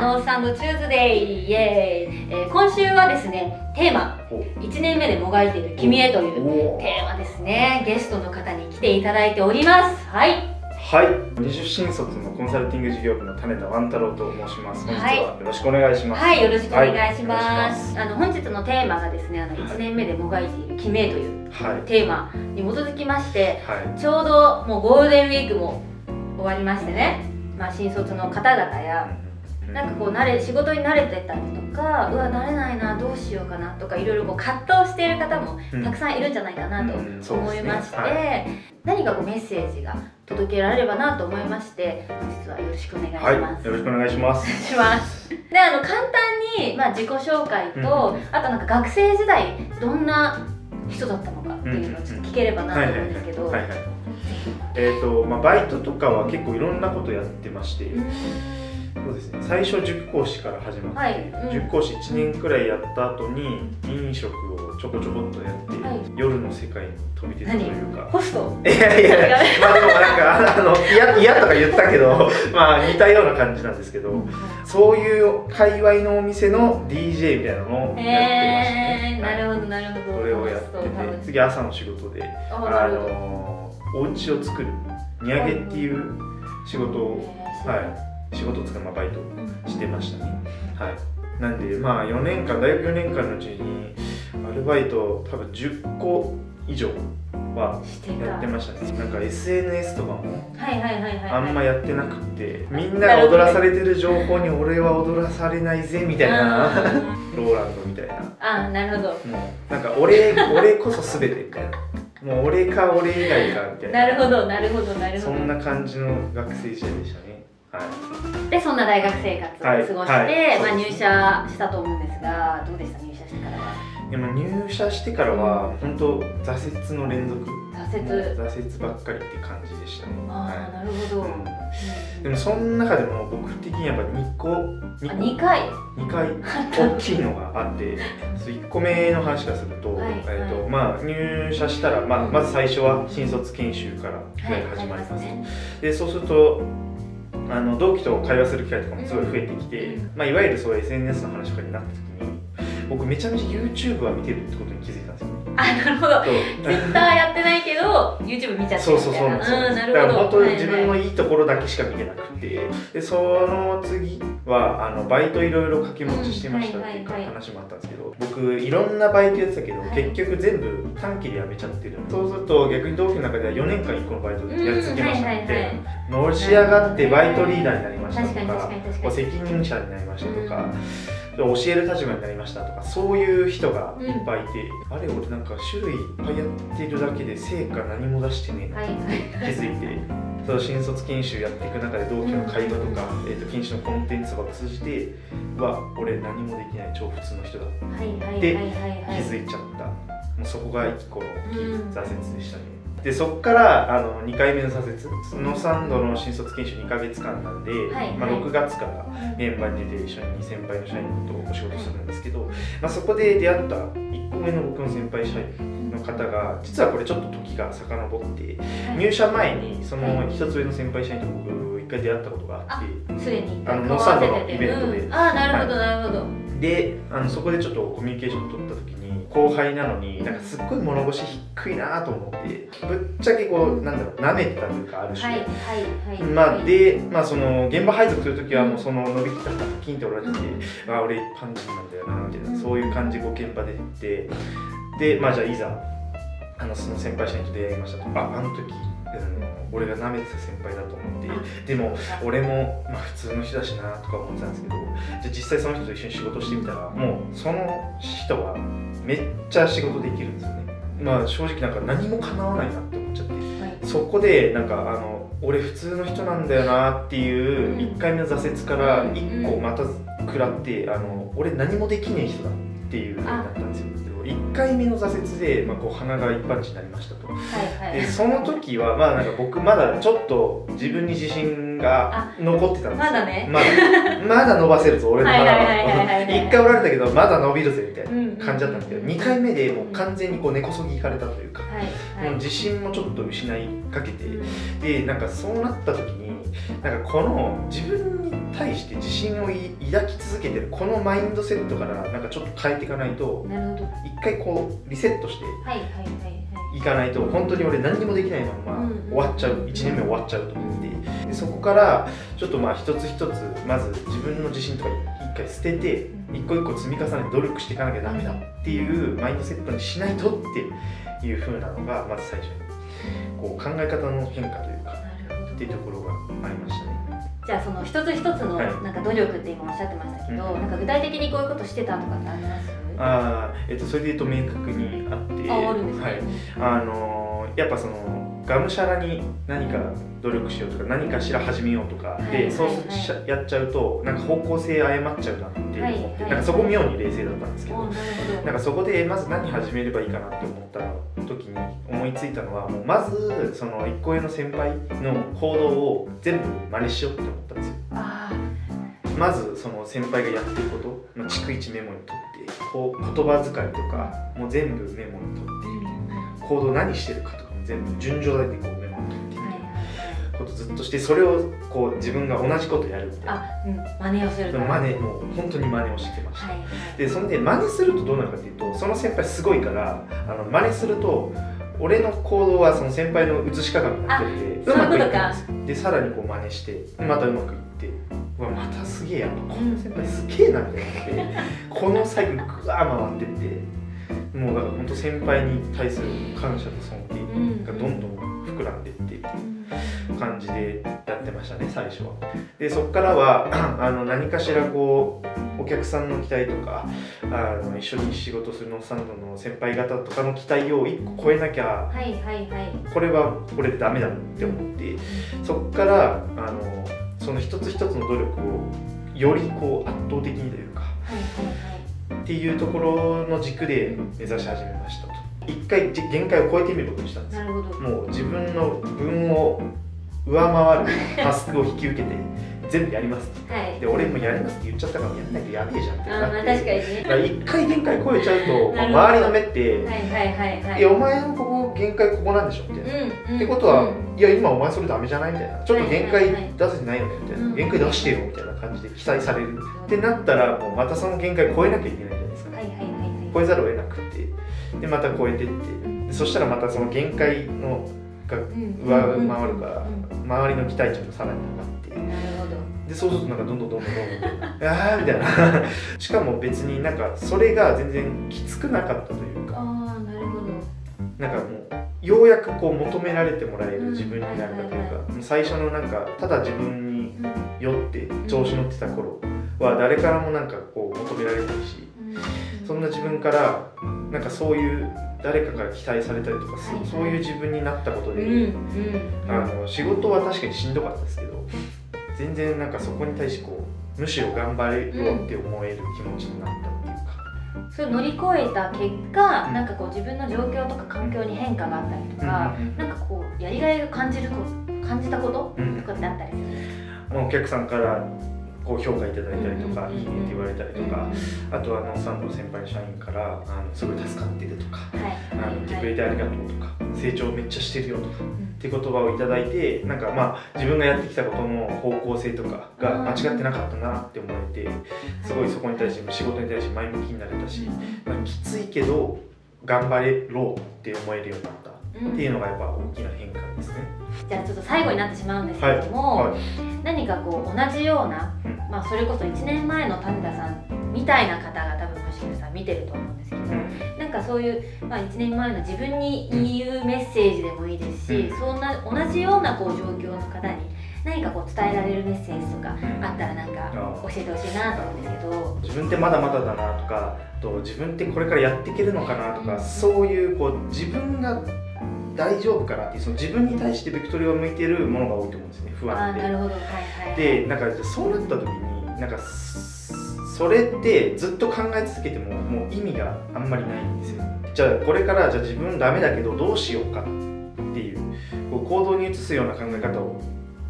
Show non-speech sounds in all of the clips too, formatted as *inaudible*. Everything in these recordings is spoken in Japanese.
ノースサンド Tuesday イエーイ、えー今週はですねテーマ。1年目でもがいている君へというおテーマですね。ゲストの方に来ていただいております。はい。はい。二十新卒のコンサルティング事業部の種田万太郎と申します。本日はいはよろしくお願いします。はいよろしくお願いしはます,、あの本日のテーマがですねあの1年目でもがいている君へというはい。テーマに基づきましてはい。ちょうどもうゴールデンウィークも終わりましてね、まあ、新卒の方々やなんかこう慣れ仕事に慣れてたりとかうわ慣れないなどうしようかなとかいろいろこう葛藤している方もうん。たくさんいるんじゃないかなと思いまして、はい。何かこうメッセージが届けられればなと思いまして本日はよろしくお願いしはい。ます。よろしくお願いします。します。であの簡単に、まあ、自己紹介と、うんあとなんか学生時代どんな人だったのかっていうのをちょっと聞ければなと思うんですけど、はいはいえっ、とまあバイトとかは結構いろんなことやってまして、うんそうですね。最初塾講師から始まって、はいうん。塾講師1年くらいやった後に飲食をちょこちょこっとやって、はい。夜の世界に飛び出たというか。ホスト？いやいやいやまあでもなんかあの嫌嫌とか言ったけど *laughs* まあ似たような感じなんですけどそういう界隈のお店の DJ みたいなのをやってましたね、えー、なるほどなるほど。それをやってて次朝の仕事であのお家を作る荷上げっていう仕事をはい仕事をつかまあバイトしてましたね。はい。なんでまあ4年間大学4年間のうちにアルバイト多分10個以上はやってましたね。なんか SNS とかもあんまやってなくってみんなが踊らされてる情報に俺は踊らされないぜみたいな。あローランドみたいな。ーあなるほど。もうなんか俺俺こそ全てみたいなもう俺か俺以外かみたいな。なるほどなるほどなるほど。そんな感じの学生時代でしたね。はいでそんな大学生活を過ごして、まあ、入社したと思うんですがどうでした入社してからは？でも入社してからは本当挫折の連続。挫折。挫折ばっかりって感じでしたね。ああはなるほど、でもその中でも僕的にやっぱ2個あ2 2回？個2回大きいのがあってそう1個目の話からすると,、はいえーとまあ、入社したら、まあ、まず最初は新卒研修からはい始まります,、ね。でそうするとあの同期と会話する機会とかもすごい増えてきて、うんまあ、いわゆるそういう SNS の話とかになった時に僕めちゃめちゃ YouTube は見てるってことに気づいたんですよ。ねあなるほど。やってないけど YouTube 見ちゃってるそうみたいうな。そそうなんですよ、んなるだからほど本当に自分のはい。はいいいところだけしか見てなくて。でその次はあのバイトいろいろ掛け持ちしてましたっていう話もあったんですけど僕いろんなバイトやってたけど、はい。結局全部短期で辞めちゃってるそうすると逆に同期の中では4年間1個のバイトでやり続けましたうんはいはいはい。みたいなのし上がってバイトリーダーになりましたと確か責任者になりましたとか、で教える立場になりましたとかそういう人がいっぱいいて、あれ俺なんか種類いっぱいやってるだけで成果何も出してねえなはいはい。気づいてその新卒研修やっていく中で同期の会話とか、えー、と研修のコンテンツとかを通じては俺何もできない超普通の人だ。はいはいではいはいはい。気づいちゃった。もうそこが一個の挫折でしたね、でそこからあの2回目の挫折。その3度の新卒研修2ヶ月間なんで、はいまあ、はい6月から現場に出て一緒に先輩の社員とお仕事するんですけど、まあ、そこで出会った1個目の僕の先輩社員の方が実はこれちょっと時が遡って入社前にその一つ上の先輩社員と僕一回出会ったことがあってすでに。あのノーサンドのイベントで。うん、ああなるほどなるほど、であのそこでちょっとコミュニケーションを取った時に後輩なのになんかすっごい物腰低いなと思ってぶっちゃけこうなんだろう舐めてたというかある種、はいはいはい。まあ、で、まあ、その現場配属する時はもうその伸びきったパッキンっておられてて、あ俺一般人なんだよなみたいなそういう感じでこう現場で言ってでまあじゃあいざあのその先輩社員と出会いましたと。ああの時あの俺が舐めてた先輩だと思ってでも俺も、まあ、普通の人だしなとか思ってたんですけどじゃあ実際その人と一緒に仕事してみたらもうその人はめっちゃ仕事できるんですよね。まあ正直なんか何も叶わないなって思っちゃって。はい。そこでなんかあの俺普通の人なんだよなっていう1回目の挫折から1個また食らってあの俺何もできねえ人だっていうふうになったんですよ。1回目の挫折で、まあ、こう鼻が一般人になりましたと。はいはい。でその時はまあなんか僕まだちょっと自分に自信が残ってたんですよ。まだね。まだ。まだ伸ばせるぞ俺の鼻は。一回おられたけどまだ伸びるぜみたいなうん感じだったんですけど2回目でもう完全にこう根こそぎいかれたというか。はいはい。もう自信もちょっと失いかけて。うん。でなんかそうなった時になんかこの自分に対して自信信をい抱き続けてるこのマインドセットからなんかちょっと変えていかないと一回こうリセットしていかないと本当に俺何にもできないままうん終わっちゃう1年目終わっちゃうと思ってでそこからちょっとまあ一つ一つまず自分の自信とか一回捨ててうん。一個一個積み重ねて努力していかなきゃダメだっていうマインドセットにしないとっていう風なのがまず最初にこう考え方の変化というかっていうところがありましたね。じゃあその一つ一つのはい。なんか努力って今おっしゃってましたけど、うん。なんか具体的にこういうことしてたとかってあります？あーえっと、それで言うと明確にあってああるんですね、はい。あのーやっぱそのがむしゃらに何か努力しようとか何かしら始めようとかで、はいそうしやっちゃうとなんか方向性誤っちゃうなって思って、なんかそこ妙に冷静だったんですけど、おなんかそこでまず何始めればいいかなって思った時に思いついたのはもうまずその一個上の先輩の行動を全部真似しようって思ったんですよ。あまずその先輩がやってることの逐一メモに取ってこう言葉遣いとかもう全部メモに取って行動何してるかとかも全部順序立ててこうメモってあはいはいことずっとしてそれをこう自分が同じことやるみたいな。あうん真似をするから。真似もう本当に真似をしてました、はいはい。でそんで真似するとどうなるかっていうとその先輩すごいからあの真似すると俺の行動はその先輩の写し鏡になっててあうまくいくんそういうことか。ですよでさらにこう真似してまたうまくいってうわまたすげえやっぱこの先輩すげえなみたいになって *laughs* このサイクルぐわー回ってってもうだから本当先輩に対する感謝と尊敬がどんどん膨らんでってうん。感じでやってましたね最初は。でそこからは *clears throat* あの何かしらこうお客さんの期待とかあの一緒に仕事するノースサンドの先輩方とかの期待を1個超えなきゃはいはいはい。これはこれでダメだって思ってそこからあのその一つ一つの努力をよりこう圧倒的にというかっていうところの軸で目指し始めましたと。一回じ限界を超えてみることにしたんです。もう自分の分を上回るタスクを引き受けて *laughs* 全部やりますはい。で俺もやりますって言っちゃったからやんないとやべえじゃんってなって確かにね。だから一回限界超えちゃうと *laughs* なるほど。周りの目ってはいはいはいはい。いやお前のここ限界ここなんでしょみたいな、うんうんってことは、うんいや今お前それダメじゃないみたいな。ちょっと限界出せてないよねみたいな、うん。限界出してよみたいな感じで期待される。ってなったらもうまたその限界超えなきゃいけない超えざるを得なくてでまた超えてってそしたらまたその限界のが上回るから周りの期待値もさらに上がってでそうするとなんかどんどんどんどんどんどんあーみたいなしかも別になんかそれが全然きつくなかったというかあなるほどなんかもうようやくこう求められてもらえる自分になれたというか、最初のなんかただ自分に酔って調子乗ってた頃は誰からもなんかこう求められないしそんな自分からなんかそういう誰かから期待されたりとか、そうはいはい。そういう自分になったことで、うんうん。あの仕事は確かにしんどかったですけど全然なんかそこに対してこうむしろ頑張れろって思える気持ちになったっていうか、それを乗り越えた結果、うん。なんかこう自分の状況とか環境に変化があったりとか、うんなんかこうやりがいを感じる感じたことうんとかってあったりするまあ、お客さんからこう評価いただいたりとか、うんいいねって言われたりとか、あとはノンサンドの先輩の社員からあのすごい助かってるとか、はい。あの言ってくれてありがとうとか成長めっちゃしてるよとかうん。って言葉をいただいてなんかまあ自分がやってきたことの方向性とかが間違ってなかったなって思えてすごいそこに対して仕事に対して前向きになれたし、まあ、きついけど頑張れろって思えるようになった。うん。っていうのがやっぱ大きな変化ですね。じゃあちょっと最後になってしまうんですけれども、はい。何かこう同じような、うんまあ、それこそ1年前の種田さんみたいな方が多分もしかしたら見てると思うんですけど、うん。なんかそういう、まあ、1年前の自分に言うメッセージでもいいですし、うん。そんな同じようなこう状況の方に何かこう伝えられるメッセージとかあったらなんか教えてほしいなと思うんですけど。自分ってまだまだだなとかあと自分ってこれからやっていけるのかなとかそういうこう自分が大丈夫かなっていうその自分に対してベクトルを向いてるものが多いと思うんですね不あ安でーなるほど。はいはい。でなんかそうなった時になんかそそれってずっと考え続けてももう意味があんまりないんですよ。じゃあこれからじゃあ自分ダメだけどどうしようかっていうこう行動に移すような考え方を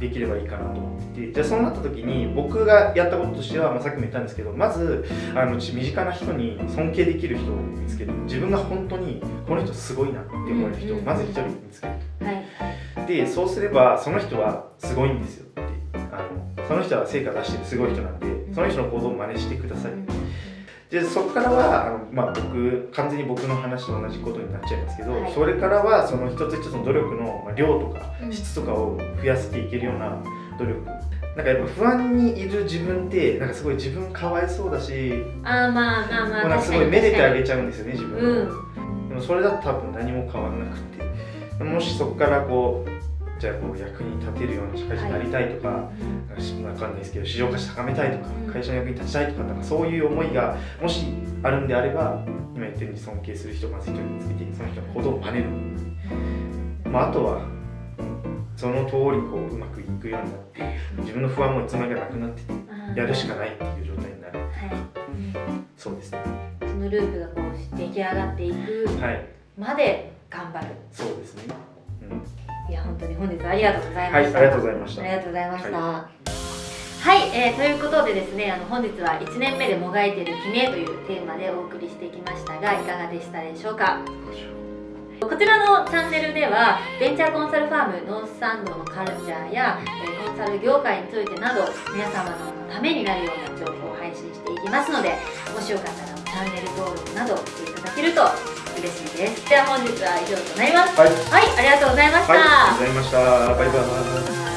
できればいいかなと。思っててじゃあそうなった時に僕がやったこととしては、まあ、さっきも言ったんですけどまずあの身近な人に尊敬できる人を見つける。自分が本当にこの人すごいなって思える人をまず一人見つける。はい。でそうすればその人はすごいんですよって。あのその人は成果出してるすごい人なんでその人の行動を真似してください。でそこからはあの、まあ、僕完全に僕の話と同じことになっちゃいますけど、はい。それからはその一つ一つの努力のまあ量とかうん。質とかを増やしていけるような努力。なんかやっぱ不安にいる自分ってなんかすごい自分かわいそうだしあーまあまあまあもうなんかすごいめでてあげちゃうんですよね自分を、うん。でもそれだと多分何も変わらなくて。もしそこからこうじゃあこう役に立てるような社会人になりたいとか、なんかしわかんないですけど市場価値高めたいとかうん。会社の役に立ちたいとかなんかそういう思いがもしあるんであれば今言ったように尊敬する人をまず一人見つけてその人の行動を真似る、まあ、あとはその通りこううまくいくようになって自分の不安もいつまでかなくなってやるしかないっていう状態になる。はい。そうですね。そのループがこう出来上がっていくはい。まで頑張る。そうですね、うん。いや本当に本日はありがとうございはいありました、がとうございました。ありがとうございました。はい、えーということでですね、あの本日は1年目でもがいてる君へというテーマでお送りしてきましたが、いかがでしたでしょうか？こちらのチャンネルではベンチャーコンサルファームノースサンドのカルチャーやえーコンサル業界についてなど皆様のためになるような情報を配信していきますのでもしよかったらチャンネル登録などしていただけると嬉しいですでは本日は以上となりますはいはいありがとうございました、はい、ありがとうございました。バイバイ。